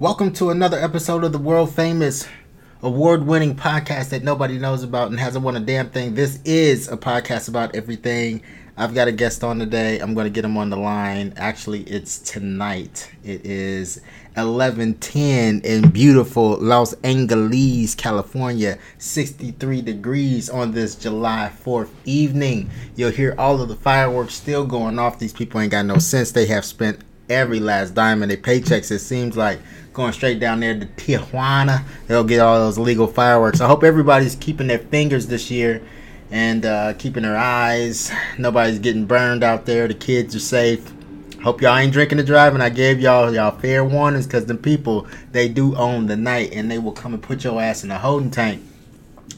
Welcome to another episode of the world famous, award winning podcast that nobody knows about and hasn't won a damn thing. This is a podcast about everything. I've got a guest on today. I'm going to get him on the line. Actually, it's tonight. It is 11:10 in beautiful Los Angeles, California. 63 degrees on this July 4th evening. You'll hear all of the fireworks still going off. These people ain't got no sense. They have spent every last dime in their paychecks. It seems like going straight down there to Tijuana. They'll get all those legal fireworks. I hope everybody's keeping their fingers this year and uh, keeping their eyes. Nobody's getting burned out there. The kids are safe. Hope y'all ain't drinking and driving. I gave y'all y'all fair warnings because the people they do own the night and they will come and put your ass in a holding tank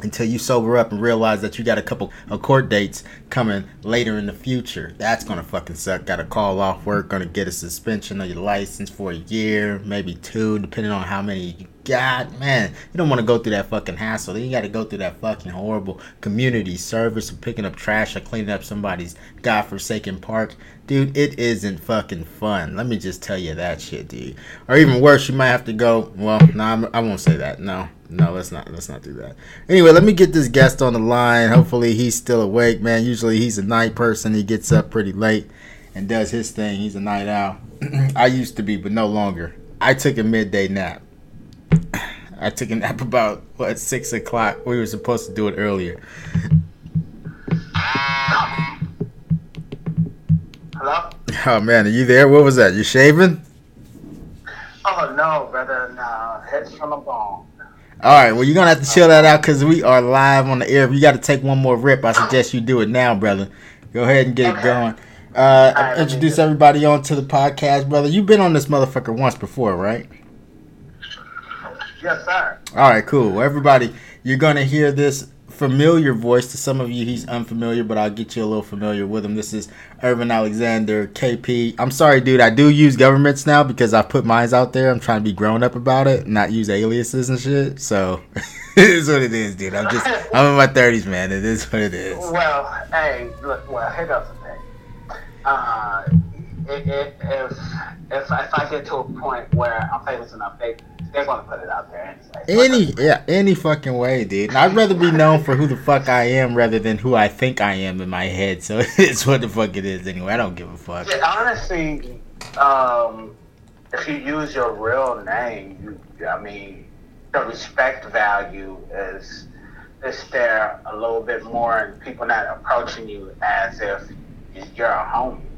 until you sober up and realize that you got a couple of court dates coming later in the future. That's gonna fucking suck. Got to call off work, gonna get a suspension of your license for a year, maybe two, depending on how many you got. Man, you don't want to go through that fucking hassle. Then you got to go through that fucking horrible community service of picking up trash or cleaning up somebody's godforsaken park. Dude, it isn't fucking fun. Let me just tell you that shit, dude. Or even worse, you might have to go. Well, no, nah, I won't say that. No, no, let's not. Let's not do that. Anyway, let me get this guest on the line. Hopefully, he's still awake, man. Usually, he's a night person. He gets up pretty late and does his thing. He's a night owl. I used to be, but no longer. I took a midday nap. I took a nap about what six o'clock. We were supposed to do it earlier. Hello? Oh man, are you there? What was that? You shaving? Oh no, brother, no. Heads from the bone. All right, well you're gonna have to chill that out because we are live on the air. If you got to take one more rip, I suggest you do it now, brother. Go ahead and get it going. Uh, right, introduce everybody onto the podcast, brother. You've been on this motherfucker once before, right? Yes, sir. All right, cool. Well, everybody, you're gonna hear this familiar voice. To some of you, he's unfamiliar, but I'll get you a little familiar with him. This is Erving Alexander, KP. I'm sorry, dude. I do use governments now because I put mines out there. I'm trying to be grown up about it, not use aliases and shit. So it is what it is, dude. I'm just, I'm in my 30s, man. It is what it is. Well, hey, look, well, here goes the thing. Uh, it, it, if, if, if I get to a point where I'm famous enough, they, they're to put it out there anyway. Any, yeah, any fucking way, dude. And I'd rather be known for who the fuck I am rather than who I think I am in my head. So it's what the fuck it is anyway. I don't give a fuck. Yeah, honestly, um, if you use your real name, you, I mean, the respect value is is there a little bit more, and people not approaching you as if you're a homie.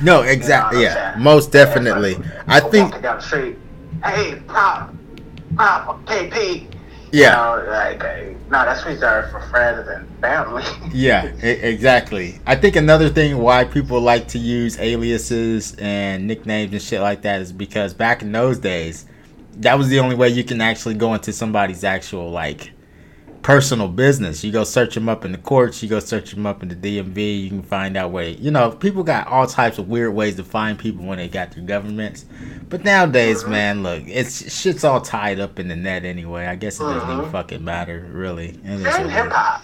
No, exactly. You know Yeah, most definitely. Like, I think. walking down the street, hey, pop, pop, KP. Yeah. You know, like, no, that's reserved for friends and family. Yeah, exactly. I think another thing why people like to use aliases and nicknames and shit like that is because back in those days, that was the only way you can actually go into somebody's actual like personal business. You go search them up in the courts, you go search them up in the DMV, you can find out where you know people got all types of weird ways to find people when they got through governments. But nowadays, man, look, it's shit's all tied up in the net anyway. I guess it doesn't even Mhm. fucking matter, really. It is what And hip hop.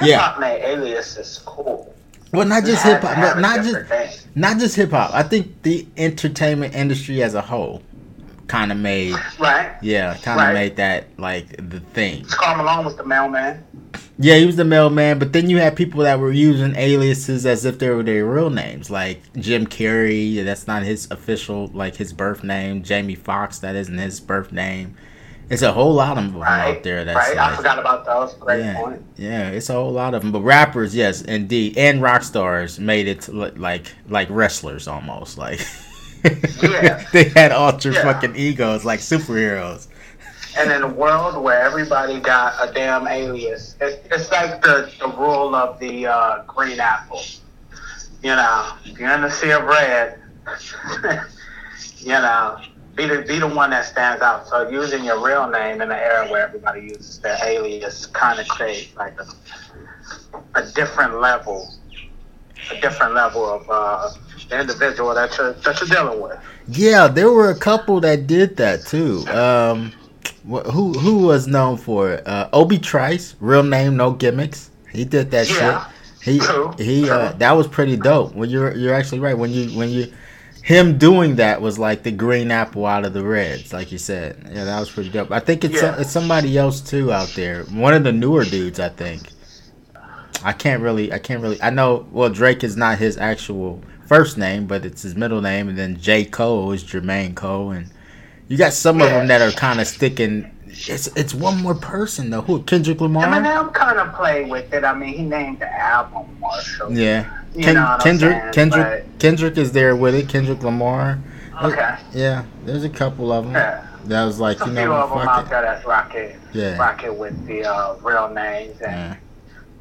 Yeah. Hip hop made alias is cool. Well, not just hip hop, have but a not just name. not just hip hop. I think the entertainment industry as a whole kind of made, Right. yeah, kind of Right. made that like the thing. Karl Malone was the mailman. Yeah, he was the mailman, but then you had people that were using aliases as if they were their real names, like Jim Carrey. That's not his official, like his birth name. Jamie Foxx, that isn't his birth name. It's a whole lot of them Right. out there. That's right. I forgot about those. Great yeah, point. yeah, it's a whole lot of them. But rappers, yes, indeed, and rock stars made it li- like like wrestlers almost. Like Yeah. they had ultra Yeah. fucking egos, like superheroes. And in a world where everybody got a damn alias, it's, it's like the, the rule of the uh, green apple. You know, if you're in the sea of red, you know, be the, be the one that stands out. So using your real name in an era where everybody uses their alias kind of creates like a, a different level, a different level of uh, the individual that you're, that you're dealing with. Yeah, there were a couple that did that too. Um, wh- who who was known for it? Uh, Obi Trice, real name, no gimmicks. He did that Yeah. shit. He he uh, that was pretty dope. When you're you're actually right. When you when you him doing that was like the green apple out of the reds, like you said. Yeah, that was pretty dope. I think it's Yeah. it's somebody else too out there. One of the newer dudes, I think. I can't really, I can't really. I know. Well, Drake is not his actual first name, but it's his middle name, and then J Cole is Jermaine Cole, and you got some of them that are kind of sticking. It's it's one more person though. Who Kendrick Lamar? Eminem kind of played with it. I mean, he named the album Marshall. Yeah. You Ken- know Kendrick saying, Kendrick Kendrick is there with it. Kendrick Lamar. Okay. Yeah, there's a couple of them. Yeah. That was like, Some you few know, of them out there that's rocket, Yeah. rocket with the uh, real names, and Yeah.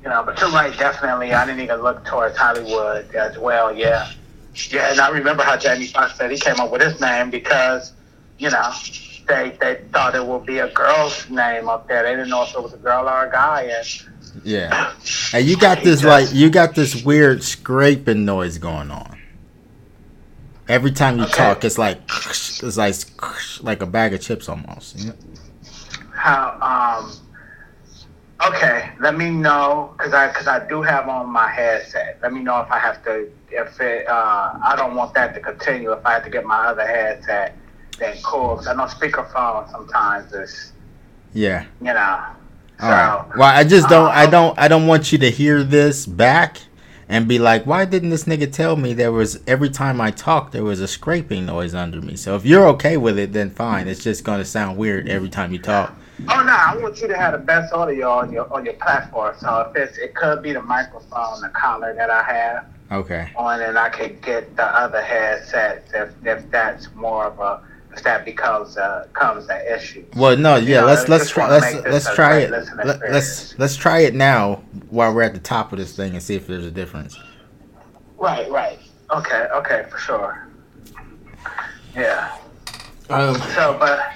You know. But you're right, definitely. I didn't even look towards Hollywood as well. Yeah, yeah. And I remember how Jamie Foxx said he came up with his name because, you know, they they thought it would be a girl's name up there. They didn't know if it was a girl or a guy, and Yeah. And you got this like you got this weird scraping noise going on. Every time you Okay. talk, it's like it's like like a bag of chips almost. know? how um okay let me know because i because i do have on my headset let me know if i have to if it uh i don't want that to continue if i have to get my other headset then cool 'Cause i know speakerphone sometimes is Yeah. you know so All right. Well, I just don't. I uh, don't. I don't want you to hear this back and be like, "Why didn't this nigga tell me there was every time I talk there was a scraping noise under me?" So if you're okay with it, then fine. It's just gonna sound weird every time you talk. Oh no i want you to have the best audio on your on your platform so if it's it could be the microphone the collar that i have Okay. on and I could get the other headsets if, if that's more of a if that becomes uh comes an issue. Well, no, yeah. know, let's let's just try let's let's try it. Let, let's let's try it now while we're at the top of this thing and see if there's a difference. Right, right. Okay, okay, for sure. Yeah. Um. So, but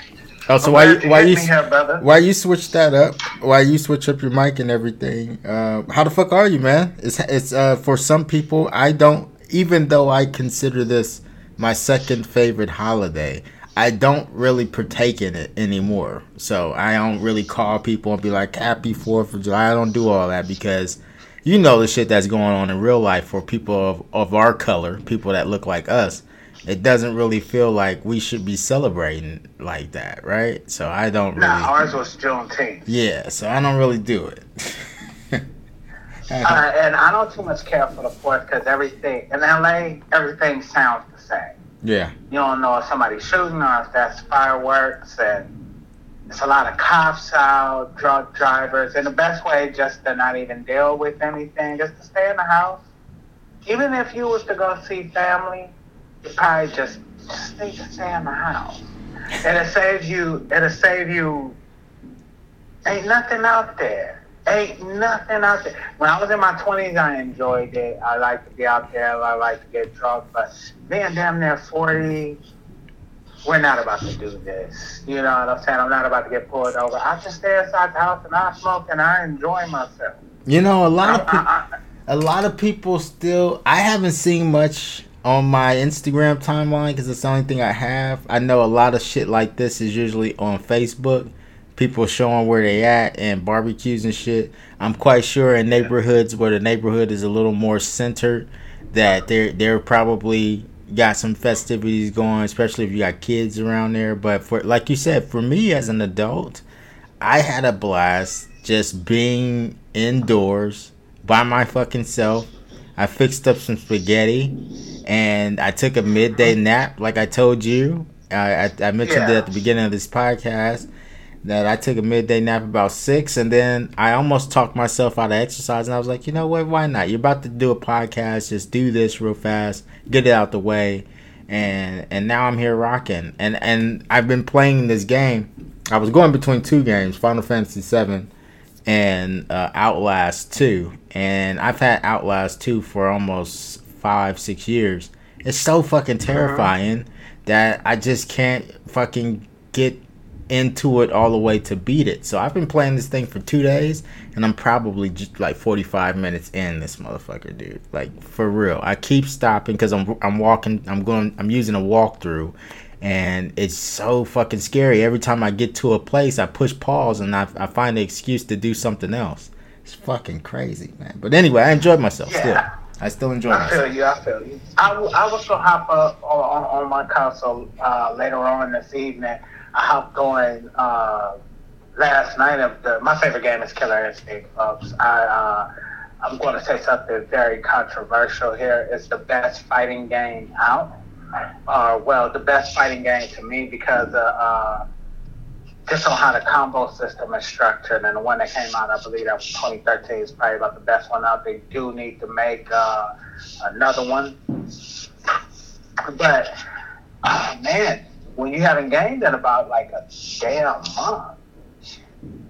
Oh, so why you why you here, why you switch that up? Why you switch up your mic and everything? Uh, how the fuck are you, man? It's it's uh for some people I don't even though I consider this my second favorite holiday. I don't really partake in it anymore. So I don't really call people and be like Happy Fourth of July. I don't do all that because you know the shit that's going on in real life for people of, of our color, people that look like us. It doesn't really feel like we should be celebrating like that, right? So I don't really. Nah, ours was Juneteenth. Yeah, so I don't really do it. Uh, and I don't too much care for the fourth because everything in LA, everything sounds the same. yeah, You don't know if somebody's shooting or if that's fireworks, and it's a lot of cops out, drug drivers, and the best way just to not even deal with anything, just to stay in the house. Even if you was to go see family, probably just just need to stay in the house. And it'll save you. It'll save you. Ain't nothing out there. Ain't nothing out there. When I was in my twenties, I enjoyed it. I like to be out there. I like to get drunk. But being damn near forty, we're not about to do this. You know what I'm saying? I'm not about to get pulled over. I just stay inside the house and I smoke and I enjoy myself. you know a lot I, of people. I, I, a lot of people still i haven't seen much on my instagram timeline because it's the only thing i have. I know a lot of shit like this is usually on facebook. People showing where they at and barbecues and shit. I'm quite sure in neighborhoods where the neighborhood is a little more centered that they're they're probably got some festivities going especially if you got kids around there. But for like you said for me as an adult I had a blast just being indoors by my fucking self. I fixed up some spaghetti and I took a midday nap, like I told you. I, I, I mentioned it at the beginning of this podcast that I took a midday nap about six, and then I almost talked myself out of exercise. And I was like, you know what? Why not? You're about to do a podcast. Just do this real fast, get it out the way, and and now I'm here rocking. And and I've been playing this game. I was going between two games, Final Fantasy VII and uh, Outlast 2. And I've had Outlast 2 for almost five, six years. It's so fucking terrifying that I just can't fucking get into it all the way to beat it. So I've been playing this thing for two days, and I'm probably just like 45 minutes in this motherfucker, dude. Like for real. I keep stopping because I'm I'm walking. I'm going. I'm using a walkthrough, and it's so fucking scary. Every time I get to a place, I push pause and I, I find an excuse to do something else. It's fucking crazy, man. But anyway, I enjoyed myself yeah. I still enjoy. I feel you. I feel you. I, w- I was gonna hop up on, on, on my console uh, later on this evening. I hopped on uh, last night. Of the my favorite game is Killer Instinct, folks. I uh, I'm going to say something very controversial here. It's the best fighting game out. Uh, well, the best fighting game to me because uh, uh, just on how the combo system is structured, and the one that came out, I believe that was 2013, is probably about the best one out. They do need to make uh, another one, but oh, man, when you haven't gained in about like a damn month,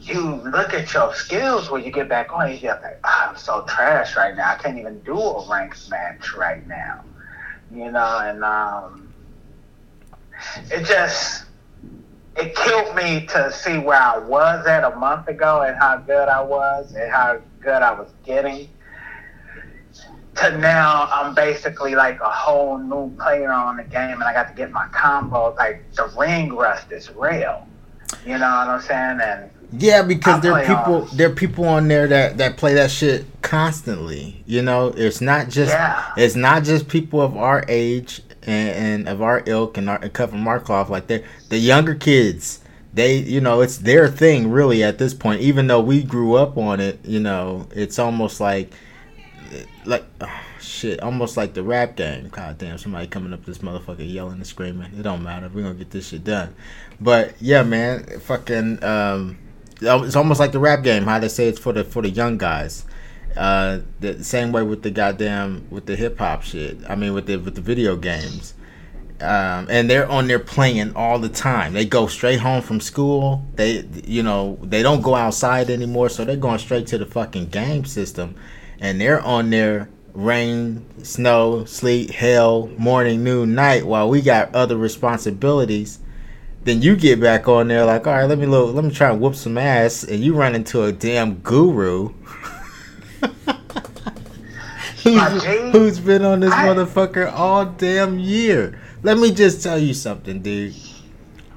you look at your skills when you get back on. you're like, oh, I'm so trash right now. I can't even do a ranked match right now, you know, and um, it just it killed me to see where I was at a month ago and how good I was and how good I was getting. To now, I'm basically like a whole new player on the game, and I got to get my combo. Like the ring rust is real. You know what I'm saying? And yeah, because I there are people on- there are people on there that that play that shit constantly. You know, it's not just Yeah. it's not just people of our age and, and of our ilk and our and cut from our cloth. Like they the younger kids, they you know it's their thing really at this point. Even though we grew up on it, you know, it's almost like like oh, shit, almost like the rap game. God damn, somebody coming up this motherfucker yelling and screaming. It don't matter. We're gonna get this shit done. But yeah, man, fucking um it's almost like the rap game, how they say it's for the for the young guys. Uh the same way with the goddamn with the hip hop shit. I mean with the with the video games. Um, and they're on there playing all the time. They go straight home from school. They, you know, they don't go outside anymore, so they're going straight to the fucking game system, and they're on there rain, snow, sleet, hail, morning, noon, night, while we got other responsibilities. Then you get back on there like, all right, let me look, let me try and whoop some ass, and you run into a damn guru. Who's, who's been on this I- motherfucker all damn year. Let me just tell you something, dude.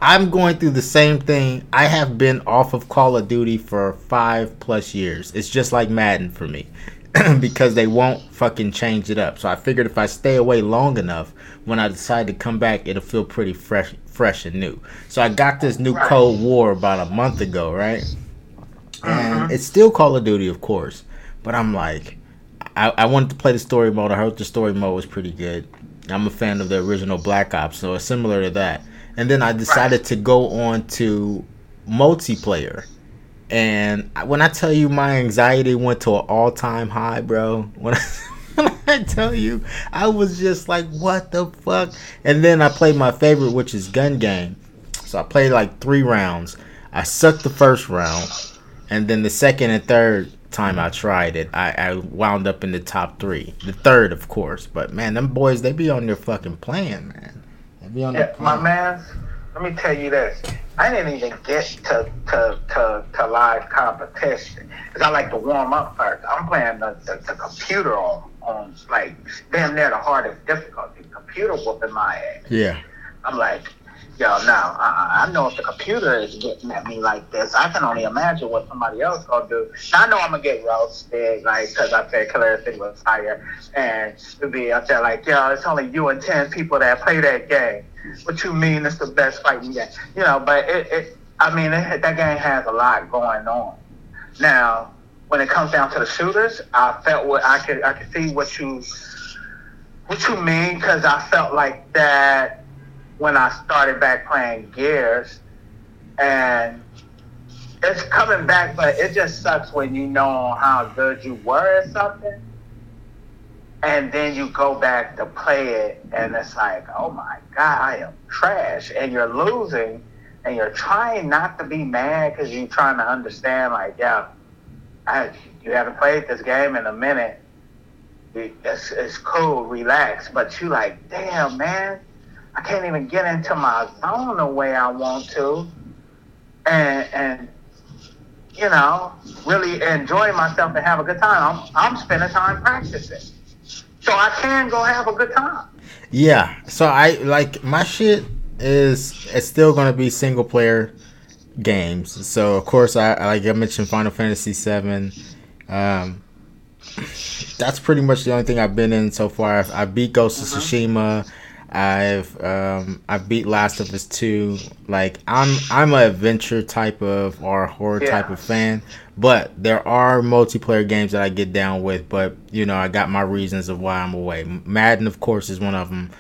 I'm going through the same thing. I have been off of Call of Duty for five plus years. It's just like Madden for me. because they won't fucking change it up. So I figured if I stay away long enough, when I decide to come back, it'll feel pretty fresh, fresh and new. So I got this new Right. Cold War about a month ago, right? And Mhm. it's still Call of Duty, of course. But I'm like, I, I wanted to play the story mode. I heard the story mode was pretty good. I'm a fan of the original Black Ops, so it's similar to that. And then I decided to go on to multiplayer. And when I tell you my anxiety went to an all time high, bro, when I, when I tell you, I was just like, what the fuck? And then I played my favorite, which is Gun Game. So I played like three rounds. I sucked the first round. And then the second and third time I tried it, I, I wound up in the top three. The third, of course. But man, them boys, they be on their fucking playing, man. They be on their Yeah, my man, let me tell you this. I didn't even get to to, to, to live competition because I like to warm up first. I'm playing the, the, the computer on, on like damn near the hardest difficulty. Computer whooping my ass. Yeah. I'm like, yo, now I, uh-uh. I know if the computer is getting at me like this, I can only imagine what somebody else gonna do. Now I know I'm gonna get roasted, like, because I said Instinct was higher, and to be up there like, yo, it's only you and ten people that play that game. What you mean it's the best fighting game? You know, but it, it I mean, it, that game has a lot going on. Now, when it comes down to the shooters, I felt what I could, I could see what you, what you mean, because I felt like that when I started back playing Gears, and it's coming back, but it just sucks when you know how good you were at something, and then you go back to play it, and it's like, oh my god, I am trash, and you're losing, and you're trying not to be mad because you're trying to understand, like, yeah, I, you haven't played this game in a minute. It's, it's cool, relax, but you like, damn, man. I can't even get into my zone the way I want to, and and you know really enjoy myself and have a good time. I'm I'm spending time practicing, so I can go have a good time. Yeah. So I like my shit is it's still gonna be single player games. So of course I like I mentioned Final Fantasy Seven. Um, that's pretty much the only thing I've been in so far. I beat Ghost of mm-hmm. Tsushima. I've um I beat Last of Us 2. Like I'm I'm a adventure type of or horror yeah. type of fan, but there are multiplayer games that I get down with, but you know, I got my reasons of why I'm away. Madden of course is one of them.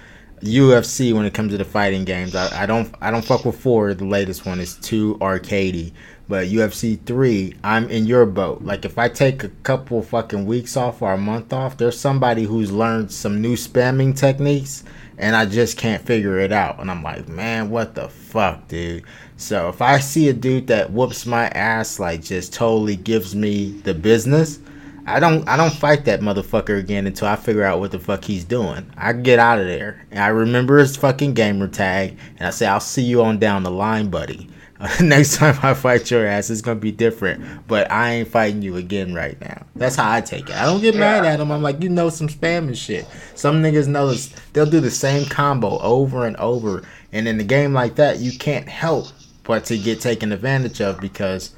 UFC when it comes to the fighting games. I, I don't I don't fuck with 4, the latest one is too arcadey. But UFC 3, I'm in your boat. Like if I take a couple fucking weeks off or a month off, there's somebody who's learned some new spamming techniques and I just can't figure it out. And I'm like, man, what the fuck, dude? So if I see a dude that whoops my ass, like just totally gives me the business, I don't I don't fight that motherfucker again until I figure out what the fuck he's doing. I get out of there. And I remember his fucking gamer tag and I say, I'll see you on down the line, buddy. next time I fight your ass, it's gonna be different. But I ain't fighting you again right now. That's how I take it. I don't get mad at them. I'm like, you know, some spam and shit. Some niggas know this. They'll do the same combo over and over. And in a game like that, you can't help but to get taken advantage of because,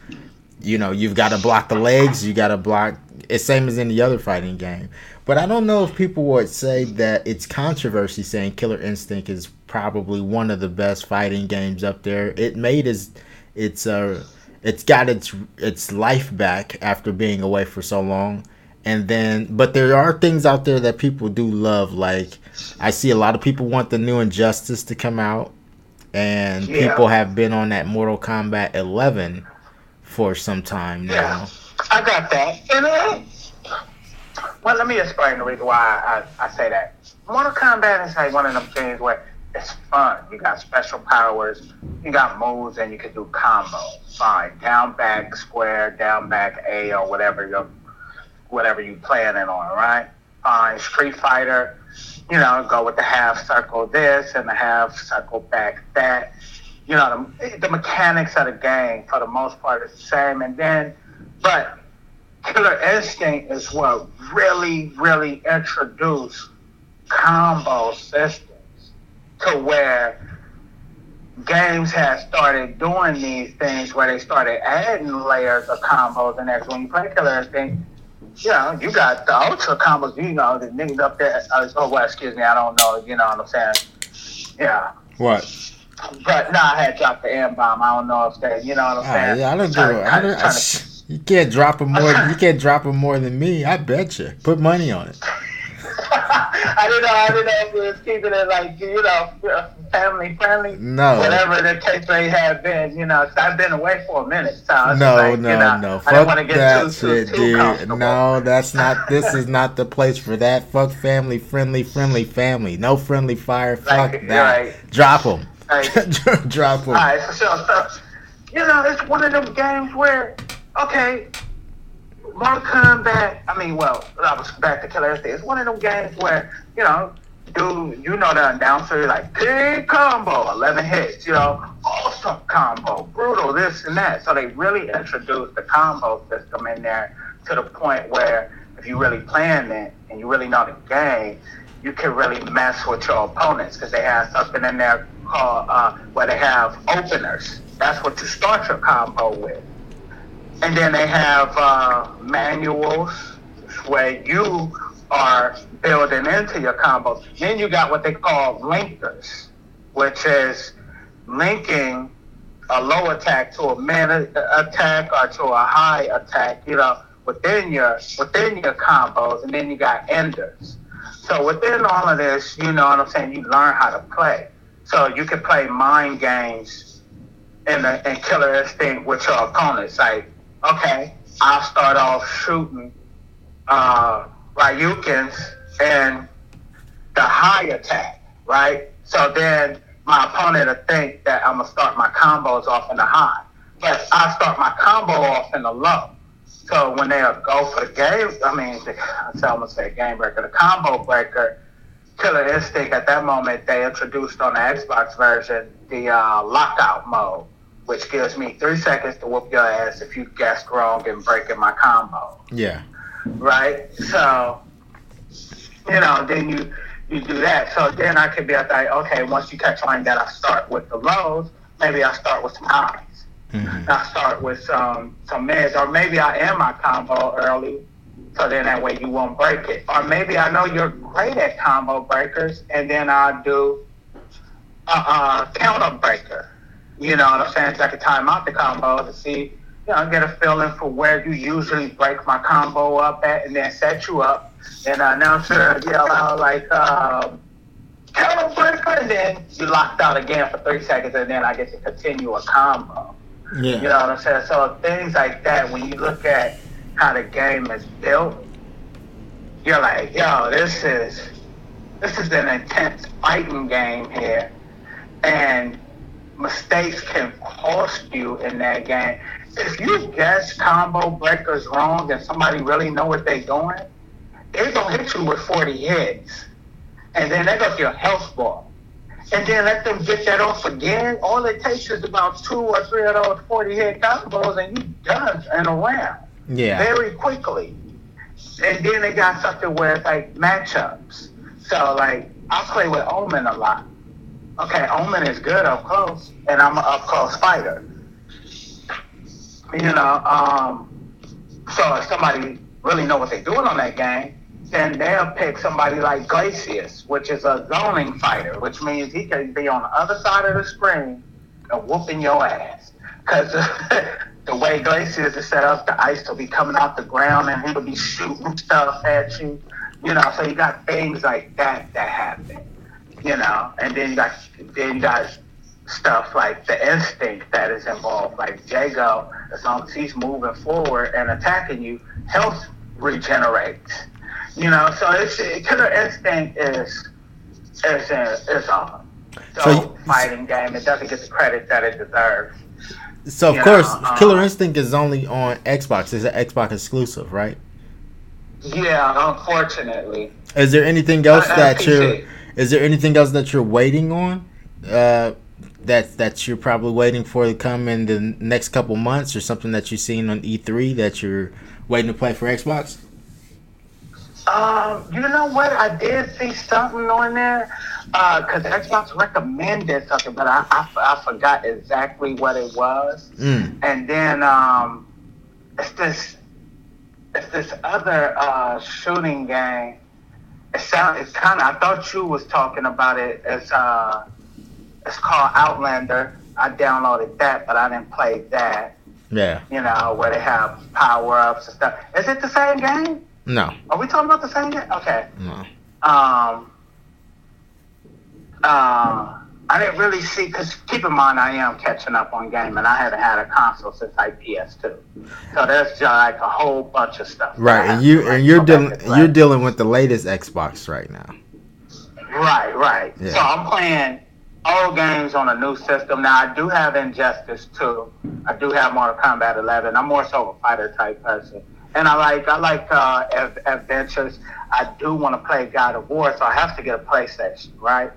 you know, you've got to block the legs. You got to block. It's same as any other fighting game. But I don't know if people would say that it's controversy saying Killer Instinct is probably one of the best fighting games up there. It made its it's uh it's got its its life back after being away for so long. And then but there are things out there that people do love like I see a lot of people want the new Injustice to come out and yeah. people have been on that Mortal Kombat 11 for some time now. Yeah, I got that. And uh, well, let me explain the reason why I, I say that. Mortal Kombat is like one of them things where it's fun. You got special powers, you got moves, and you can do combos. Fine, down back square, down back A, or whatever you whatever you planning on, right? Fine. Street Fighter, you know, go with the half circle this and the half circle back that. You know, the, the mechanics of the game for the most part is the same, and then, but Killer Instinct is what really, really introduced combo systems to where games have started doing these things where they started adding layers of combos and that's when you play Killer Instinct, you know, you got the ultra combos, you know, the niggas up there, uh, oh, well, excuse me, I don't know, you know what I'm saying? Yeah. What? But no, I had dropped the M bomb. I don't know if that, you know what I'm ah, saying? yeah, I don't do it. I don't, I, you can't drop them more. you can't drop them more than me. I bet you. Put money on it. I didn't know. I didn't know if we was keeping it like you know, family friendly. No. Whatever the case may have been, you know, I've been away for a minute. So no, like, no, you know, no. Fuck that too, shit, too, too dude. No, that's not. This is not the place for that. Fuck family friendly, friendly family. No friendly fire. Fuck like, that. Right. Drop them. Right. Drop them. All right. So, so, you know, it's one of them games where, okay, Mortal Kombat, I mean, well, I was back to Killer Instinct. It's one of them games where, you know, dude, you know the announcer, like, big combo, 11 hits, you know, awesome combo, brutal, this and that. So they really introduced the combo system in there to the point where if you really plan it and you really know the game, you can really mess with your opponents because they have something in there called, uh, where they have openers. That's what you start your combo with. And then they have uh, manuals where you are building into your combos. Then you got what they call linkers, which is linking a low attack to a mid attack or to a high attack, you know, within your within your combos, and then you got enders. So within all of this, you know what I'm saying, you learn how to play. So you can play mind games the in Killer Instinct with your opponents. Like okay, I'll start off shooting uh, Ryukins and the high attack, right? So then my opponent will think that I'm gonna start my combos off in the high, but I start my combo off in the low. So when they go for the game, I mean, I'm gonna say game breaker, the combo breaker, Killer Instinct. At that moment, they introduced on the Xbox version the uh, lockout mode which gives me three seconds to whoop your ass if you guessed wrong and breaking my combo. Yeah. Right? So, you know, then you you do that. So then I could be like, okay, once you catch on that I start with the lows, maybe I start with some highs. Mm-hmm. I start with some some mids, or maybe I end my combo early So then that way you won't break it. Or maybe I know you're great at combo breakers, and then I'll do a, a counter breaker. You know what I'm saying? So I can time out the combo to see, you know, get a feeling for where you usually break my combo up at, and then set you up. And the announcer yell out like, um, counter breaker, and then you locked out again for three seconds, and then I get to continue a combo. Yeah. You know what I'm saying? So things like that, when you look at how the game is built, you're like, yo, this is this is an intense fighting game here. And mistakes can cost you in that game. If you guess combo breakers wrong and somebody really know what they're doing, they're gonna hit you with 40 hits. And then they go to your health bar. And then let them get that off again. All it takes is about two or three of those 40 hit combos and you done in a round Yeah. very quickly. And then they got something where it's like matchups. So like I play with Omen a lot. Okay, Omen is good up close, and I'm an up close fighter. You know, um, so if somebody really know what they're doing on that game, then they'll pick somebody like Glacius, which is a zoning fighter, which means he can be on the other side of the screen and whooping your ass. Because the way Glacius is set up, the ice will be coming off the ground and he'll be shooting stuff at you. You know, so you got things like that that happen. You know, and then you got then you got stuff like the instinct that is involved. Like Jago, as long as he's moving forward and attacking you, health regenerates. You know, so it's killer instinct is is is on. So, So fighting game, it doesn't get the credit that it deserves. So of Yeah, course, uh, Killer Instinct is only on Xbox. It's an Xbox exclusive, right? Yeah, unfortunately. Is there anything else Uh, that you're? Is there anything else that you're waiting on? Uh, that that you're probably waiting for to come in the next couple months, or something that you've seen on E3 that you're waiting to play for Xbox? Um, you know what? I did see something on there because Xbox recommended something, but I, I, I forgot exactly what it was. Mm. And then um, it's this it's this other uh, shooting game. It sound it's kind of. I thought you was talking about it. It's uh, it's called Outlander. I downloaded that, but I didn't play that. Yeah. You know where they have power ups and stuff. Is it the same game? No. Are we talking about the same game? Okay. No. Um. Uh, I didn't really see because keep in mind I am catching up on gaming. I haven't had a console since like PS2. So there's just like a whole bunch of stuff. Right, and you to, like, and you're dealing you're dealing with the latest Xbox right now. Right, right. Yeah. So I'm playing old games on a new system. Now I do have Injustice 2. I do have Mortal Kombat 11. I'm more so a fighter type person. And I like I like uh, ad- adventures. I do want to play God of War, so I have to get a PlayStation, right?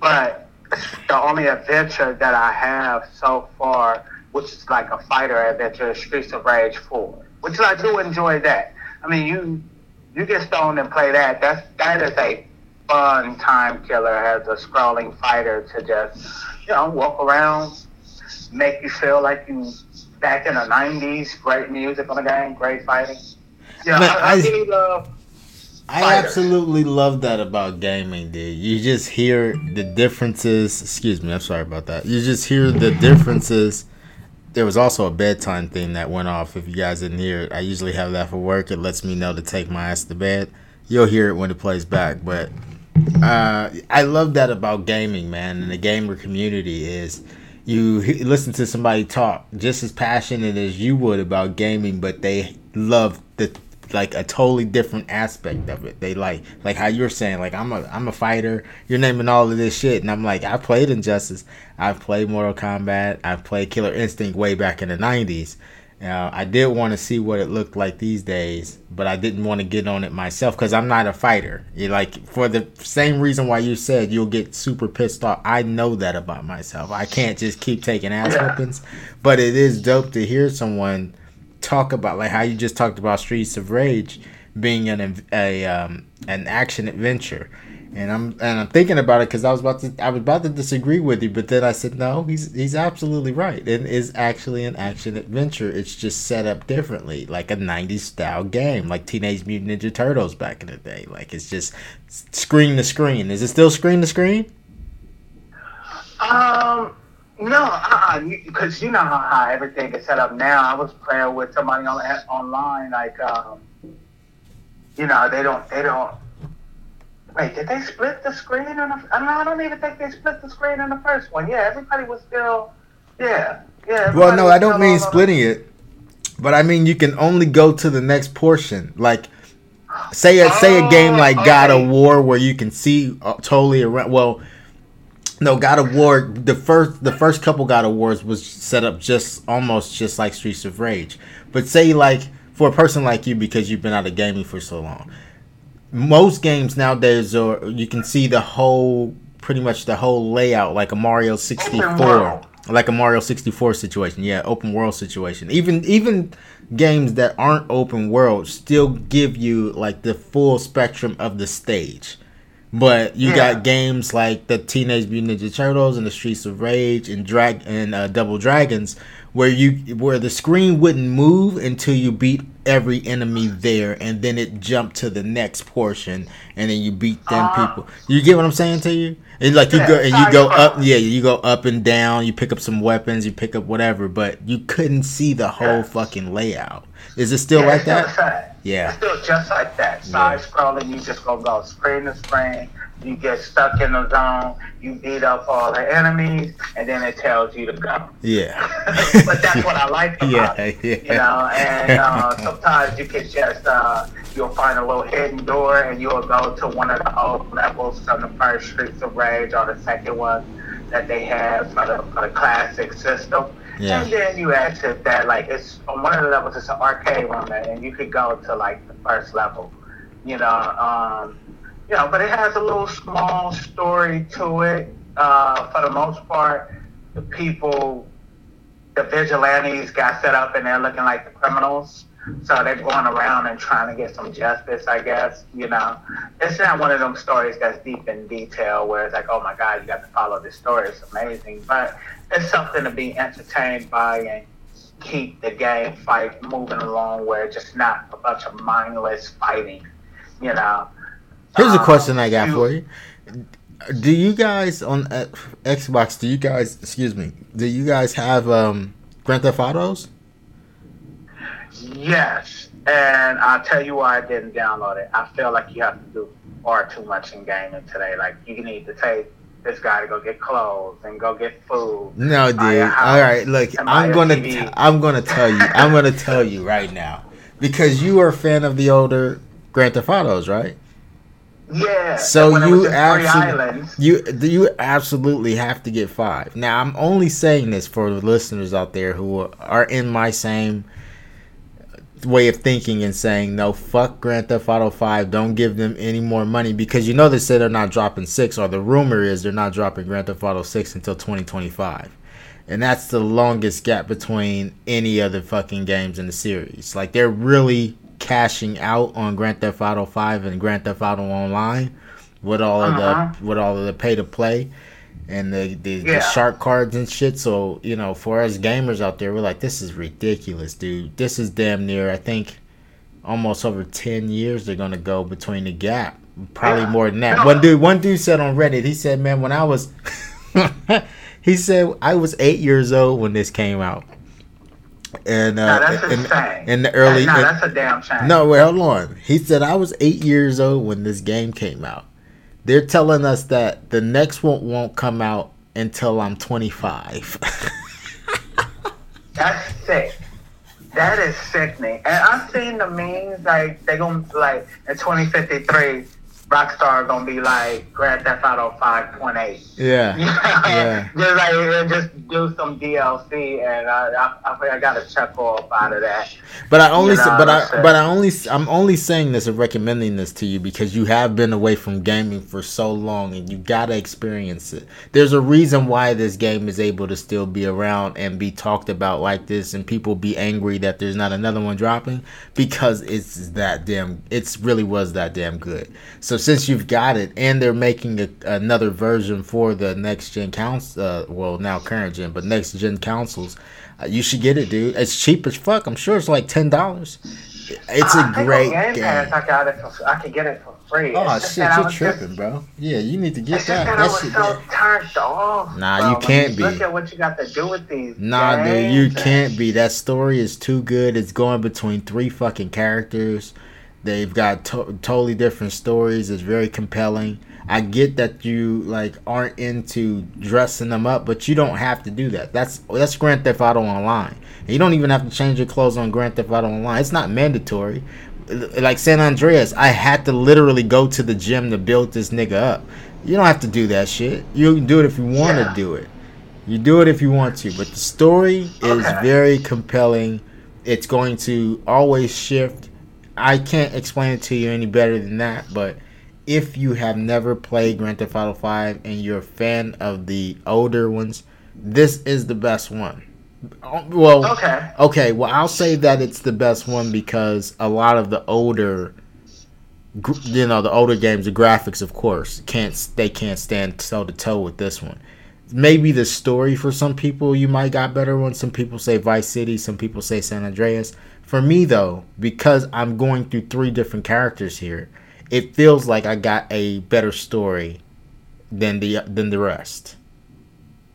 But the only adventure that I have so far, which is like a fighter adventure, is Streets of Rage 4, which I do enjoy that. I mean, you you get stoned and play that. That's that is a fun time killer as a scrolling fighter to just you know walk around, make you feel like you back in the '90s. Great music on the game, great fighting. Yeah, I, I I- really love. I absolutely love that about gaming, dude. You just hear the differences. Excuse me, I'm sorry about that. You just hear the differences. There was also a bedtime thing that went off. If you guys didn't hear it, I usually have that for work. It lets me know to take my ass to bed. You'll hear it when it plays back, but uh, I love that about gaming, man. And the gamer community is you listen to somebody talk just as passionate as you would about gaming, but they love the like a totally different aspect of it. They like like how you're saying like I'm a I'm a fighter. You're naming all of this shit, and I'm like I played Injustice. I've played Mortal Kombat. I've played Killer Instinct way back in the '90s. Uh, I did want to see what it looked like these days, but I didn't want to get on it myself because I'm not a fighter. You like for the same reason why you said you'll get super pissed off. I know that about myself. I can't just keep taking ass Yeah. whippings, but it is dope to hear someone talk about like how you just talked about Streets of Rage being an a um, an action adventure, And I'm and I'm thinking about it because I was about to I was about to disagree with you, but then I said no, he's he's absolutely right. It is actually an action adventure. It's just set up differently, like a '90s style game, like Teenage Mutant Ninja Turtles back in the day. Like it's just screen to screen. Is it still screen to screen? Um, no, because uh, you know how, how everything is set up now. I was playing with somebody on online, like, um, you know, they don't, they don't Wait, did they split the screen in the? I don't, I don't even think they split the screen in the first one. Yeah, everybody was still. Yeah, yeah. Well, no, I don't mean splitting it, but I mean you can only go to the next portion. Like, say a oh, say a game like okay. God of War where you can see uh, totally around. Well, no, God of War. The first the first couple God of Wars was set up just almost just like Streets of Rage. But say like for a person like you because you've been out of gaming for so long most games nowadays are you can see the whole pretty much the whole layout like a Mario 64 like a Mario 64 situation yeah open world situation even even games that aren't open world still give you like the full spectrum of the stage but you yeah. got games like the Teenage Mutant Ninja Turtles and the Streets of Rage and Drag and uh, Double Dragons where you where the screen wouldn't move until you beat every enemy there and then it jumped to the next portion and then you beat them uh, people. You get what i'm saying to you? And like you yeah, go and you go up yeah you go up and down you pick up some weapons you pick up whatever but you couldn't see the whole yeah. fucking layout is it still yeah, like that yeah it's still just like that side scrolling you just gonna go screen to screen you get stuck in the zone, you beat up all the enemies, and then it tells you to go. Yeah. but that's what I like about yeah, it. Yeah. You know, and uh, sometimes you can just, uh, you'll find a little hidden door and you'll go to one of the old levels from the first Streets of Rage or the second one that they have for the, for the classic system. Yeah. And then you add to that, like, it's on one of the levels, it's an arcade room, and you could go to, like, the first level. You know, um, you know, but it has a little small story to it. Uh, for the most part, the people, the vigilantes got set up and they're looking like the criminals. So they're going around and trying to get some justice, I guess. You know, it's not one of them stories that's deep in detail where it's like, oh my God, you got to follow this story. It's amazing. But it's something to be entertained by and keep the game fight moving along where it's just not a bunch of mindless fighting, you know. Here's a question I got for you. Do you guys on Xbox? Do you guys, excuse me, do you guys have um, Grand Theft Autos? Yes, and I'll tell you why I didn't download it. I feel like you have to do far too much in gaming today. Like you need to take this guy to go get clothes and go get food. No, dude. All right, look, I'm gonna, t- I'm gonna tell you, I'm gonna tell you right now, because you are a fan of the older Grand Theft Autos, right? Yeah. So you absolutely you you absolutely have to get five. Now I'm only saying this for the listeners out there who are in my same way of thinking and saying no fuck Grand Theft Auto 5 don't give them any more money because you know they said they're not dropping 6 or the rumor is they're not dropping Grand Theft Auto 6 until 2025 and that's the longest gap between any other fucking games in the series. Like they're really cashing out on Grand Theft Auto 5 and Grand Theft Auto Online with all of uh-huh. the with all of the pay to play and the the, yeah. the, shark cards and shit. So you know, for us gamers out there, we're like, this is ridiculous, dude. This is damn near. I think almost over ten years they're gonna go between the gap. Probably yeah. more than that. One dude, one dude said on Reddit, he said, "Man, when I was," he said, "I was eight years old when this came out." and uh, no, in, in, the early. No, that's a damn shame. No, wait, hold on. He said I was eight years old when this game came out. They're telling us that the next one won't come out until I'm 25. that's sick. That is sickening. And I've seen the memes like they're gonna like in 2053 Rockstar gonna be like Grand Theft Auto 5.8. Yeah. yeah. just like just do some DLC, and I I, I, I got a check off out of that. But I only, you know, but I, but I only, I'm only saying this and recommending this to you because you have been away from gaming for so long, and you gotta experience it. There's a reason why this game is able to still be around and be talked about like this, and people be angry that there's not another one dropping because it's that damn. It's really was that damn good. So so since you've got it, and they're making a, another version for the next gen council, uh, well now current gen, but next gen consoles, uh, you should get it, dude. It's cheap as fuck. I'm sure it's like ten dollars. It's a great Game game. Pass, I got it. For, I could get it for free. Oh shit, you're was just- tripping, bro. Yeah, you need to get that. that, I was shit. so turned off. Nah, bro. you can't be. Look at what you got to do with these. Nah, dude, you can't be. That story is too good. It's going between three fucking characters. They've got to- totally different stories. It's very compelling. I get that you like aren't into dressing them up, but you don't have to do that. That's that's Grand Theft Auto Online. And you don't even have to change your clothes on Grand Theft Auto Online. It's not mandatory. Like San Andreas, I had to literally go to the gym to build this nigga up. You don't have to do that shit. You can do it if you want to Yeah. do it. You do it if you want to, but the story is very compelling. It's going to always shift. I can't explain it to you any better than that, but if you have never played Grand Theft Auto 5 and you're a fan of the older ones, this is the best one. Oh, Well, Okay. Okay, well, I'll say that it's the best one because a lot of the older, you know, the older games, the graphics, of course, can't they can't stand toe to toe with this one. Maybe the story for some people you might got better ones. Some people say Vice City, some people say San Andreas. For me though, because I'm going through three different characters here, it feels like I got a better story than the than the rest.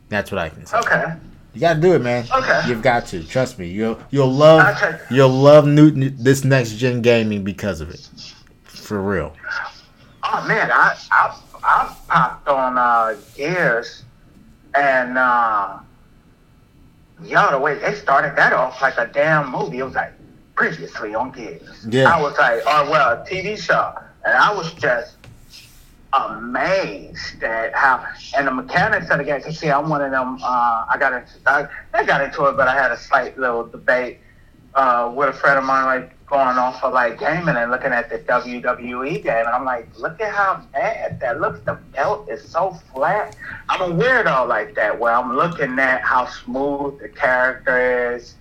That's what I can say. Okay. You gotta do it, man. Okay. You've got to. Trust me. You'll you'll love you'll love new, this next gen gaming because of it. For real. Oh man, I I I popped on uh, Gears, and uh, yo, the way they started that off like a damn movie. It was like previously on Gears. Yeah. I was like, oh well, a TV show, and I was just amazed at how and the mechanics of the game. Cause see, I'm one of them. Uh, I got into I, I got into it, but I had a slight little debate uh, with a friend of mine, like going off of like gaming and looking at the WWE game, and I'm like, look at how bad that looks. The belt is so flat. I'm a weirdo like that, where I'm looking at how smooth the character is,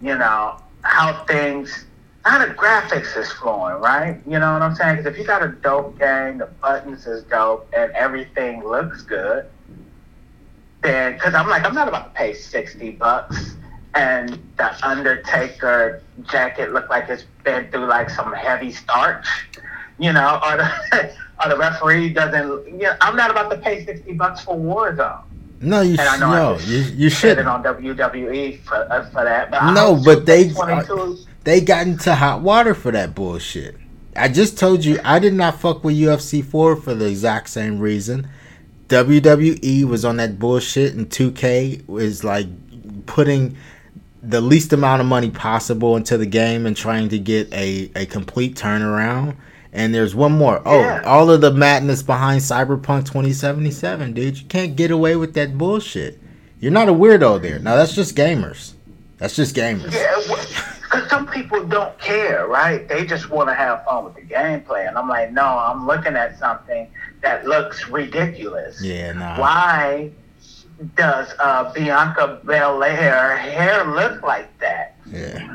you know, how things, how the graphics is flowing, right? You know what I'm saying? Because if you got a dope game, the buttons is dope, and everything looks good, then because I'm like, I'm not about to pay sixty bucks and the Undertaker jacket look like it's been through like some heavy starch, you know, or the or the referee doesn't. You know, I'm not about to pay sixty bucks for Warzone. No, you And I know no, you you shouldn't. on WWE for uh, for that. But No, but they- 22 They got into hot water for that bullshit. I just told you I did not fuck with UFC 4 for the exact same reason. WWE was on that bullshit and 2K was like putting the least amount of money possible into the game and trying to get a, a complete turnaround. And there's one more. Oh, Yeah. all of the madness behind Cyberpunk 2077, dude. You can't get away with that bullshit. You're not a weirdo there. No, that's just gamers. That's just gamers. Yeah, because some people don't care, right? They just want to have fun with the gameplay, and I'm like, no, I'm looking at something that looks ridiculous. Yeah, nah. Why does uh, Bianca Belair hair look like that? Yeah.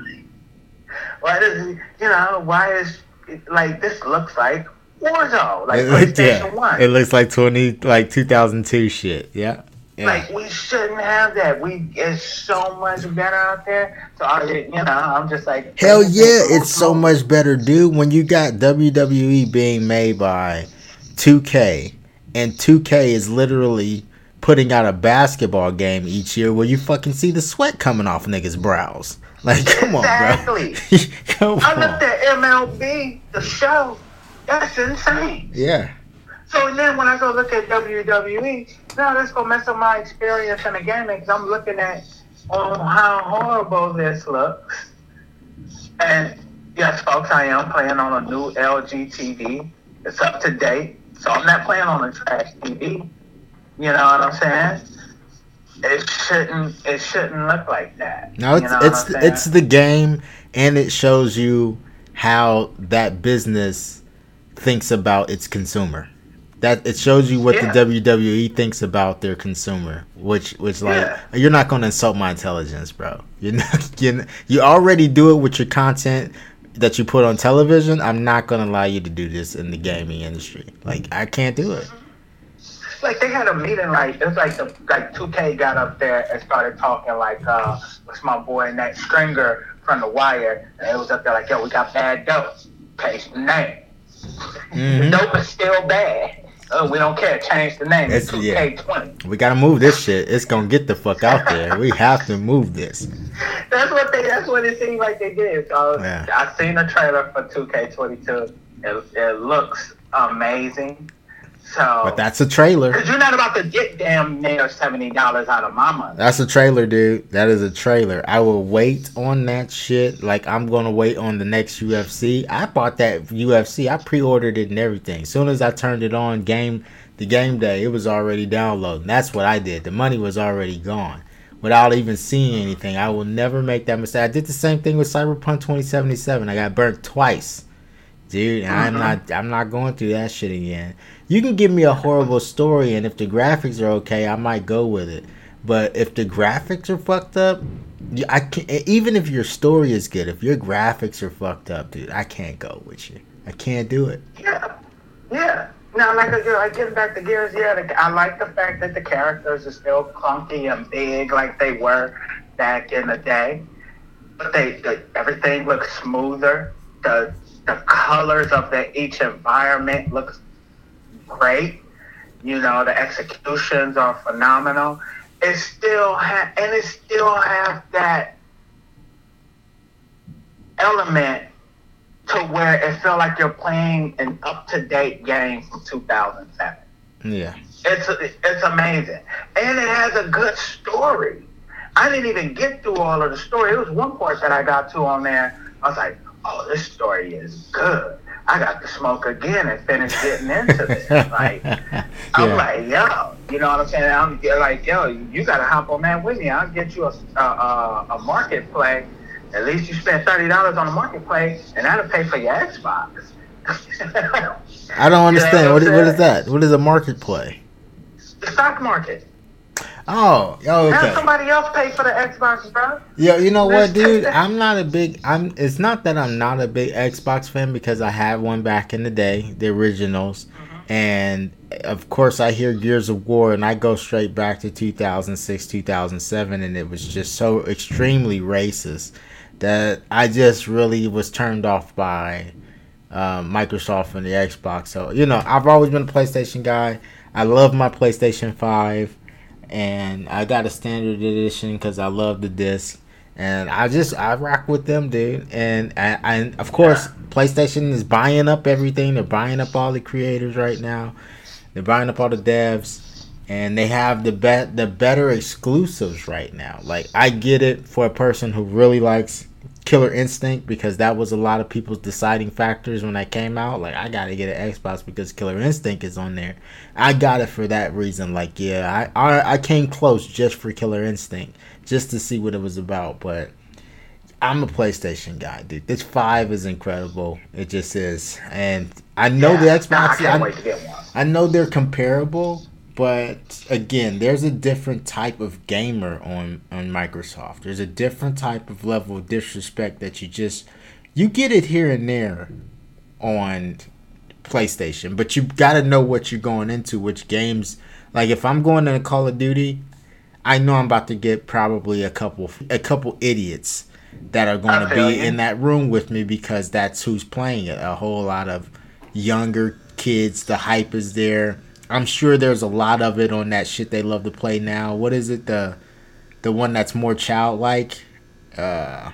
Why does you know? Why is like this looks like Warzone, like It, PlayStation yeah. One? it looks like twenty like two thousand two shit. Yeah. Yeah. Like we shouldn't have that. We it's so much better out there. So I, you know, I'm just like Hell yeah, it's so much better, dude. When you got WWE being made by 2K, and 2K is literally putting out a basketball game each year where you fucking see the sweat coming off niggas' brows. Like, come Exactly. on, bro. come I looked on. at MLB, the show. That's insane. Yeah. So then when I go look at WWE, now that's gonna mess up my experience in the gaming because I'm looking at oh how horrible this looks. And yes, folks, I am playing on a new LG TV. It's up to date, so I'm not playing on a trash TV. You know what I'm saying? It shouldn't. It shouldn't look like that. No, it's You know it's it's the game, and it shows you how that business thinks about its consumer. That it shows you what Yeah. the WWE thinks about their consumer, which which like Yeah. you're not going to insult my intelligence, bro. You're not you you already do it with your content. that you put on television, I'm not gonna allow you to do this in the gaming industry. Like I can't do it. Like they had a meeting, like it was like the like 2K got up there and started talking like, uh, what's my boy Nate Stringer from The Wire, and it was up there like, yo, we got bad dope, paste the name. Mhm. The dope is still bad. Oh, we don't care. Change the name. It's It's- 2K20. We gotta move this shit. It's gonna get the fuck out there. We have to move this. That's what they. That's what it seemed like they did. So Yeah. I seen a trailer for 2K22. It, it looks amazing. So, But that's a trailer. because you're not about to get damn near seventy dollars out of my money. That's a trailer, dude. That is a trailer. I will wait on that shit like I'm gonna wait on the next UFC. I bought that UFC. I pre-ordered it and everything. As soon as I turned it on, game the game day, it was already downloading. That's what I did. The money was already gone without even seeing anything. I will never make that mistake. I did the same thing with Cyberpunk 2077. I got burnt twice. Dude, I'm Mhm. not I'm not going through that shit again. You can give me a horrible story and if the graphics are okay, I might go with it. But if the graphics are fucked up, I can't. Even if your story is good, if your graphics are fucked up, dude, I can't go with you. I can't do it. Yeah, yeah. Now, like, uh, like getting back to Gears, yeah, the, I like the fact that the characters are still clunky and big like they were back in the day. But they, the, everything looks smoother. The the colors of the each environment looks great. You know, the executions are phenomenal. It still ha- and it still have that element to where it felt like you're playing an up to date game from 2007. Yeah. It's it's amazing, and it has a good story. I didn't even get through all of the story. It was one part that I got to on there. I was like, "Oh, this story is good." I got to smoke again and finish getting into this. Like, I'm like, yo, you know what I'm saying? I'm like, yo, you gotta hop on that with me. I'll get you a a, a, a marketplace. At least you spend thirty dollars on a marketplace, and that'll pay for your Xbox. I don't understand. what What, I'm what is that? What is a market play? the stock market. Oh, oh, Have somebody else pay for the Xbox, bro. Yeah, you know what, dude? I'm not a big. I'm. It's not that I'm not a big Xbox fan because I had one back in the day, the originals, and of course I hear Gears of War, and I go straight back to 2006, 2007, and it was just so extremely racist that I just really was turned off by um, Microsoft and the Xbox. So you know, I've always been a PlayStation guy. I love my PlayStation Five, and I got a standard edition because I love the disc. And I just I rock with them, dude. And I, and of course, PlayStation is buying up everything. They're buying up all the creators right now. They're buying up all the devs, and they have the bet the better exclusives right now. Like I get it for a person who really likes Killer Instinct because that was a lot of people's deciding factors when I came out. Like I gotta get an Xbox because Killer Instinct is on there. I got it for that reason. Like yeah, I I, I came close just for Killer Instinct just to see what it was about. But I'm a PlayStation guy, dude. This five is incredible. It just is, and I know the Yeah. I Xbox. I- wait to get one. I know they're comparable, but again, there's a different type of gamer on on Microsoft. There's a different type of level of disrespect that you just you get it here and there on PlayStation, but you got to know what you're going into, which games. Like if I'm going into Call of Duty, I know I'm about to get probably a couple a couple idiots that are going to be in that room with me because that's who's playing it. A whole lot of younger kids. The hype is there. I'm sure there's a lot of it on that shit they love to play now. What is it? The the one that's more childlike. Uh,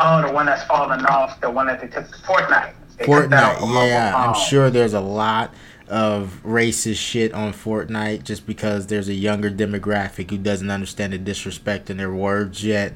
Oh, the one that's falling off, the one that they took Fortnite. They took Fortnite, mobile yeah, I'm sure there's a lot of racist shit on Fortnite just because there's a younger demographic who doesn't understand the disrespect in their words yet.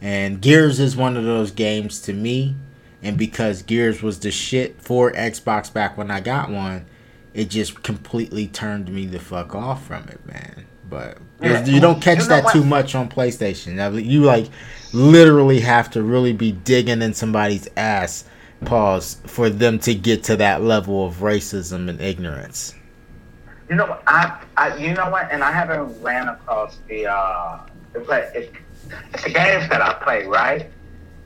And Gears is one of those games to me, and because Gears was the shit for Xbox back when I got one, it just completely turned me the fuck off from it, man. But Yeah. you don't catch that too much on PlayStation. You like literally have to really be digging in somebody's ass pause for them to get to that level of racism and ignorance. You know what? I, I, you know what? And I haven't ran across the, uh, the play, it's the games that I play, right?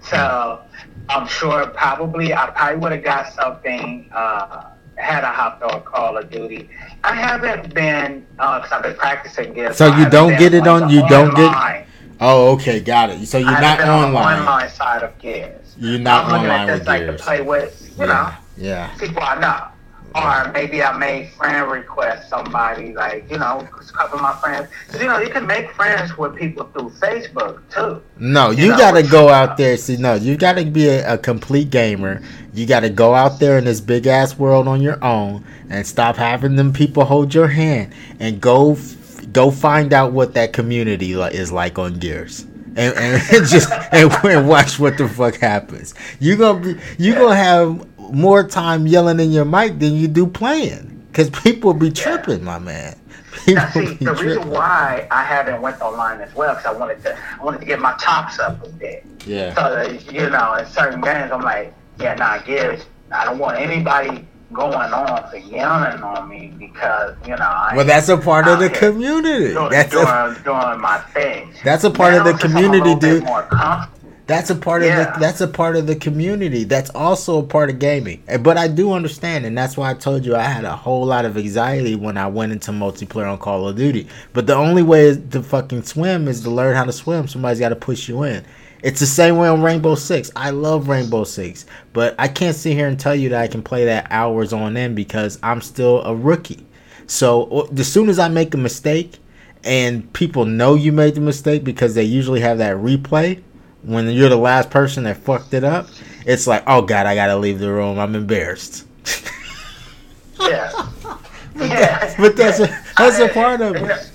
So I'm sure probably I probably would have got something uh, had I hopped on Call of Duty. I haven't been because uh, I've been practicing Gears. So you don't get it on. You don't online. get. Oh, okay, got it. So you're not been on online. online side of Gears. You're not I'm online at with this like Gears. to play with, you know, Yeah, yeah. people I know. Or maybe I made friend request somebody like you know a couple of my friends. 'Cause, you know you can make friends with people through Facebook too. No, You you, know, gotta it's- go out there. See, no, you gotta be a, a complete gamer. You gotta go out there in this big ass world on your own and stop having them people hold your hand and go f- go find out what that community is like on Gears. And, and just and, and watch what the fuck happens. You gonna be you gonna have more time yelling in your mic than you do playing, cause people be tripping, my man. People Now, see, the reason why I haven't went online as well because I wanted to, I wanted to get my chops up a bit. Yeah. So you know, in certain games, I'm like, yeah, nah, Gears. I don't want anybody going on for yelling on me because you know. I, Well, that's a part of the community. Doing, That's a doing, doing my thing. That's a part of the since I'm a community, dude. More comfortable. That's a part Yeah. of the that's a part of the community. That's also a part of gaming. But I do understand, and that's why I told you I had a whole lot of anxiety when I went into multiplayer on Call of Duty. But the only way to fucking swim is to learn how to swim. Somebody's got to push you in. It's the same way on Rainbow Six. I love Rainbow Six, but I can't sit here and tell you that I can play that hours on end because I'm still a rookie. So as soon as I make a mistake, and people know you made the mistake because they usually have that replay when you're the last person that fucked it up, it's like, oh god, I gotta leave the room. I'm embarrassed. Yeah. But Yeah. that- but that's a that's a part of it.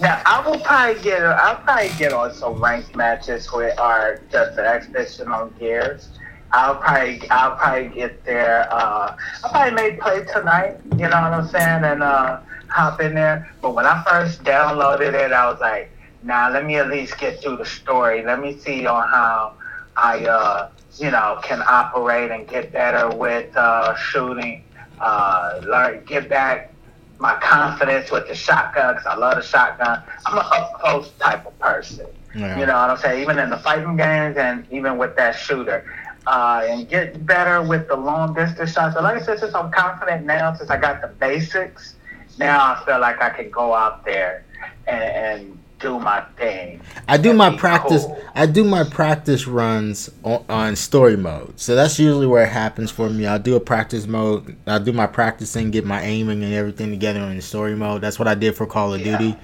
Now I will probably get I'll probably get on some ranked matches with our just an expedition on gears. I'll probably I'll probably get there. Uh, I probably may play tonight. You know what I'm saying? And uh, hop in there. But when I first downloaded it, I was like, Nah, let me at least get through the story. Let me see on how I uh, you know can operate and get better with uh, shooting. Uh, learn get back my confidence with the shotgun because I love the shotgun. I'm an up close type of person. Yeah. You know what I'm saying? Even in the fighting games and even with that shooter. Uh, and get better with the long distance shots. So like I said, since I'm confident now, since I got the basics, now I feel like I can go out there and, and do my thing. I do my practice. cool. I do my practice runs on, on story mode. So that's usually where it happens for me. I'll do a practice mode. I'll do my practicing, get my aiming and everything together in story mode. That's what I did for Call of Yeah. Duty.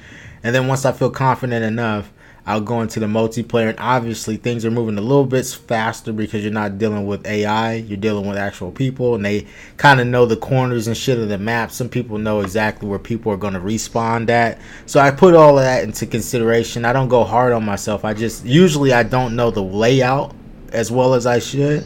And then once I feel confident enough, I'll go into the multiplayer. And obviously, things are moving a little bit faster because you're not dealing with AI. You're dealing with actual people, and they kind of know the corners and shit of the map. Some people know exactly where people are going to respawn at. So I put all of that into consideration. I don't go hard on myself. I just usually I don't know the layout as well as I should.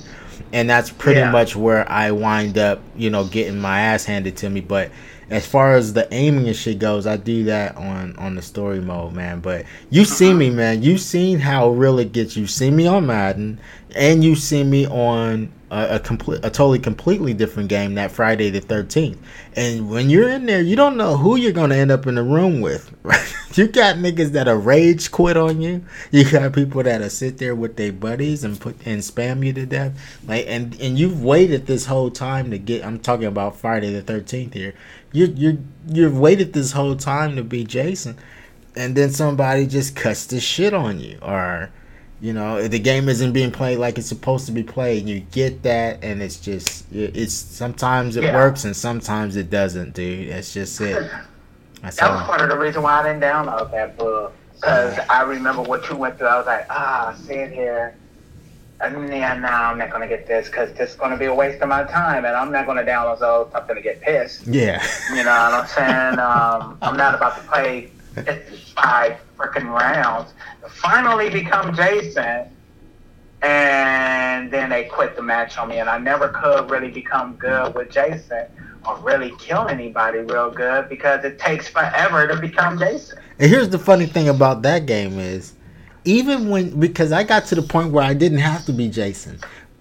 And that's pretty Yeah. much where I wind up, you know, getting my ass handed to me. But as far as the aiming and shit goes, I do that on on the story mode, man. But you see me, man. You seen how real it gets. You see me on Madden, and you see me on a, a complete, a totally completely different game that Friday the Thirteenth. And when you're in there, you don't know who you're gonna end up in the room with. Right? You got niggas that are rage quit on you. You got people that are sit there with their buddies and put and spam you to death. Like and and you've waited this whole time to get. I'm talking about Friday the Thirteenth here. You you you've waited this whole time to be Jason, and then somebody just cuts the shit on you, or you know the game isn't being played like it's supposed to be played. You get that, and it's just it's sometimes it Yeah. works and sometimes it doesn't, dude. That's just it. That's That was all. part of the reason why I didn't download that book. Because I remember what you went through. I was like, ah, sit here. And yeah, now I'm not going to get this because this is going to be a waste of my time. And I'm not going to download those going to get pissed. Yeah. You know what I'm saying? Um, I'm not about to play five freaking rounds. Finally become Jason. And then they quit the match on me. And I never could really become good with Jason or really kill anybody real good because it takes forever to become Jason. And here's the funny thing about that game is, even when because I got to the point where I didn't have to be Jason.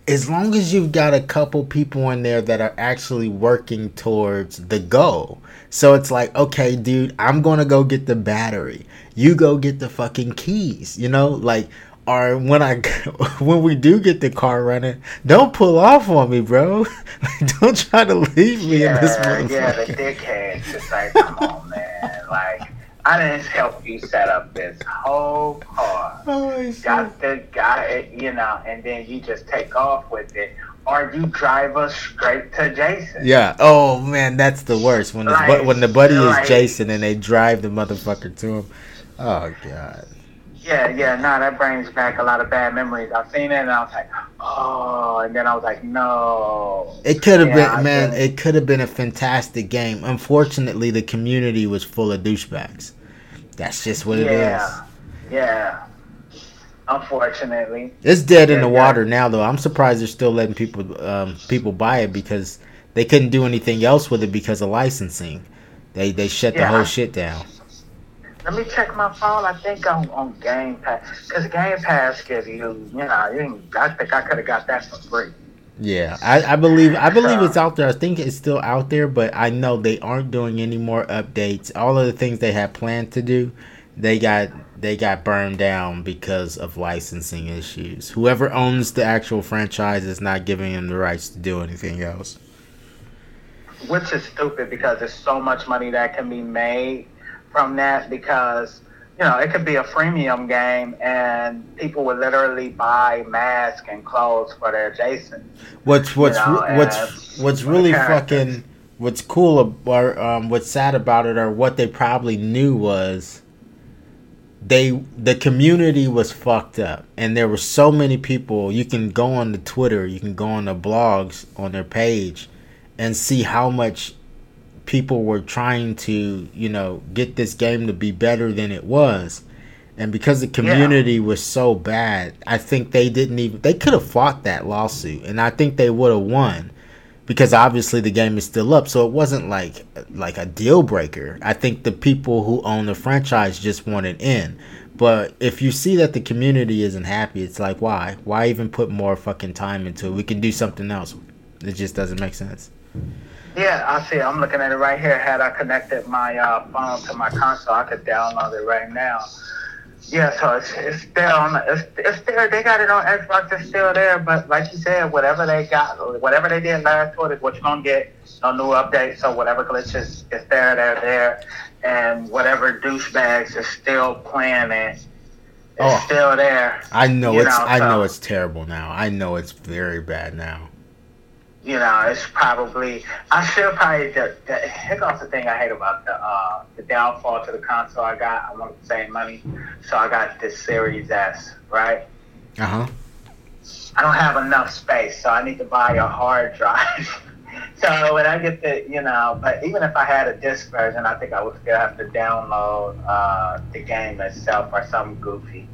As long as you've got a couple people in there that are actually working towards the goal. So it's like, okay, dude, I'm gonna go get the battery. You go get the fucking keys. You know, like or when I when we do get the car running, don't pull off on me, bro. don't try to leave me yeah, in this Yeah, the dickheads. It's like, come on, man. Like, I didn't help you set up this whole car. Oh. Got the guy, you know, and then you just take off with it. Or you drive us straight to Jason. Yeah. Oh man, that's the worst when the Like- when the buddy like- is Jason and they drive the motherfucker to him. Oh god. Yeah, yeah, no, that brings back a lot of bad memories. I've seen it and I was like, oh, and then I was like, no. It could have Yeah, I been, man. think- It could have been a fantastic game. Unfortunately, the community was full of douchebags. That's just what it is. yeah, yeah. Unfortunately, It's dead in Yeah, the yeah. water now, though. I'm surprised they're still letting people um, people buy it because they couldn't do anything else with it because of licensing. They they shut the whole shit down. Let me check my phone. I think on, on Game Pass, because Game Pass gives you, you know, you I think I could have got that for free. Yeah, I, I believe I believe it's uh-huh. out there. I think it's still out there, but I know they aren't doing any more updates. All of the things they had planned to do, they got they got burned down because of licensing issues. Whoever owns the actual franchise is not giving them the rights to do anything else. which is stupid because there's so much money that can be made from that because you know it could be a freemium game and people would literally buy masks and clothes for their Jason. What's what's know, re- what's what's really characters. fucking what's cool or um, what's sad about it or what they probably knew was they the community was fucked up and there were so many people you can go on the Twitter you can go on the blogs on their page and see how much people were trying to you know get this game to be better than it was. And because the community was so bad i think they didn't even they could have fought that lawsuit and i think they would have won. Because obviously the game is still up so it wasn't like like a deal breaker. I think the people who own the franchise just wanted in. But if you see that the community isn't happy it's like why? Why even put more fucking time into it? We can do something else. It just doesn't make sense Yeah, I see. I'm looking at it right here. Had I connected my uh, phone to my console, I could download it right now. Yeah, so it's, it's still on. The, it's, it's there. They got it on Xbox. It's still there. But like you said, whatever they got, whatever they did last quarter what you're gonna get. No new updates. So whatever glitches is there, they're there. And whatever douchebags is still playing it, it's Oh. still there. i know it's know, i know it's terrible now i know it's very bad now you know, it's probably I should probably the, the here goes the thing I hate about the uh the downfall to the console I got. I want to save money, so I got this Series S, right? uh-huh I don't have enough space, so I need to buy a hard drive. so when I get the, you know, but even if I had a disc version, I think I would still have to download uh, the game itself or something goofy.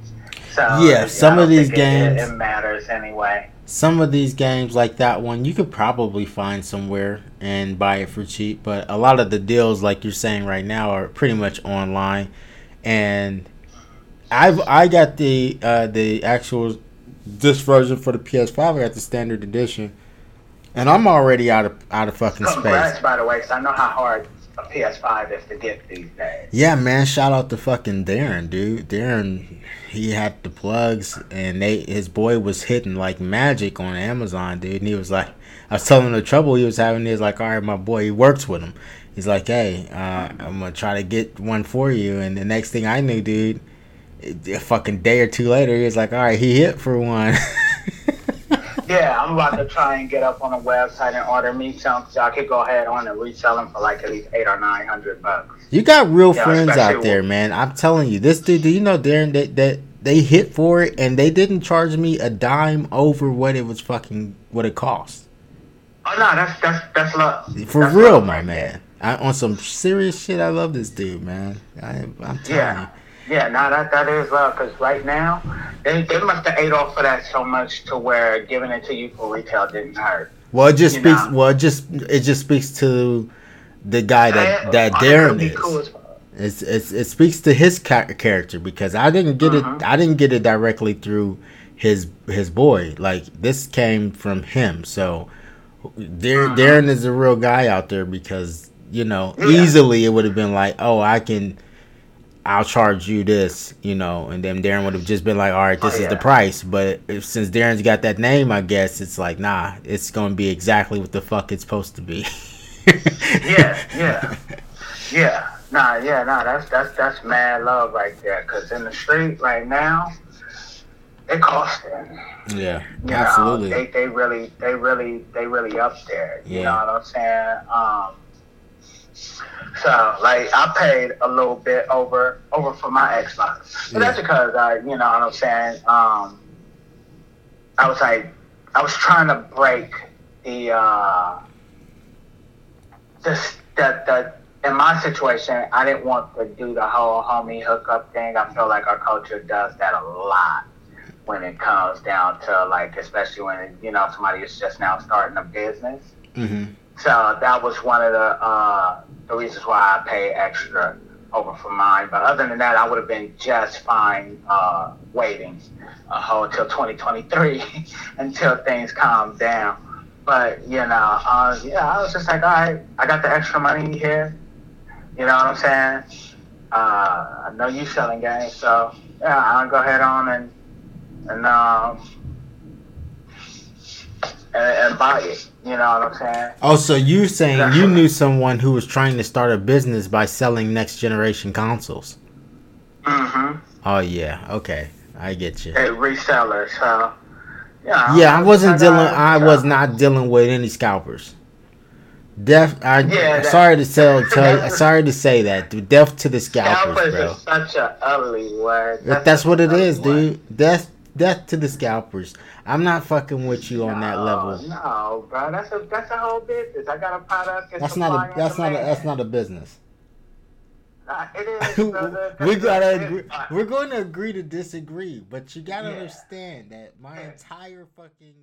So Yeah, I some of these think it- games- it matters anyway. Some of these games like that one you could probably find somewhere and buy it for cheap but a lot of the deals like you're saying right now are pretty much online. And i've i got the uh the actual this version for the ps5 i got the standard edition and i'm already out of out of fucking Congrats, space. by the way, because I know how hard a PS5 is to get these days. yeah man shout out to fucking darren dude. Darren he had the plugs and they his boy was hitting like magic on amazon dude. And he was like i was telling him the trouble he was having. He was like all right my boy he works with him. He's like hey uh, i'm gonna try to get one for you. And the next thing i knew dude a fucking day or two later he was like all right he hit for one Yeah, I'm about to try and get up on a website and order me some, so I could go ahead on and resell them for like at least eight or nine hundred bucks. You got real Yeah, friends out there, man. I'm telling you, this dude. Do you know Darren that that they hit for it and they didn't charge me a dime over what it was fucking what it cost Oh no, that's that's that's love. for That's real, love my man. I, on some serious shit, I love this dude, man. I, I'm telling Yeah. you. Yeah, no, that that is love. Because right now, they they must have ate off of that so much to where giving it to you for retail didn't hurt. Well, it just speaks. know. Well, it just it just speaks to the guy that I- that Darren is. cool. It's, it's it speaks to his character because I didn't get Mhm. it. I didn't get it directly through his his boy. Like this came from him. So Dar- Mhm. Darren is a real guy out there because you know Yeah. easily it would have been like, oh, I can. I'll charge you this, you know, and then Darren would have just been like, all right, this Oh, is the price. But if, since Darren's got that name, I guess it's like, nah, it's gonna be exactly what the fuck it's supposed to be. Yeah, yeah. Yeah, nah, yeah, nah. That's that's that's mad love right there. Cause in the street right now, it costs them. yeah, You know, absolutely. they they really they really they really up there. You Yeah. know what I'm saying? Um. So like I paid a little bit over over for my Xbox, but that's because I you know what I'm saying. Um. I was like, I was trying to break the uh this that that in my situation, I didn't want to do the whole homie hookup thing. I feel like our culture does that a lot when it comes down to like, especially when you know somebody is just now starting a business. hmm So that was one of the uh, the reasons why I pay extra over for mine. But other than that, I would have been just fine uh, waiting a whole till 2023 until things calm down. But you know, uh, yeah, I was just like, all right, I got the extra money here. You know what I'm saying? Uh, I know you selling games, so yeah, I'll go ahead on and and um and, and buy it. You know what I'm saying? Oh, so you saying you knew someone who was trying to start a business by selling next generation consoles? Mm-hmm. Oh yeah, okay, I get you. A reseller, so yeah. Yeah, I wasn't dealing. I so- was not dealing with any scalpers. Deaf. I Yeah, that- sorry to tell. tell sorry to say that. Deaf to the scalpers, Scalpers bro. is such a ugly word. But that's what it an is, word. dude. Death, death to the scalpers. I'm not fucking with you on that level. No, bro, that's a that's a whole business. I got a product. That's not a. That's not a. That's not a business. Nah, it is. brother. we gotta agree. We're going to agree to disagree, but you gotta Yeah. understand that my entire fucking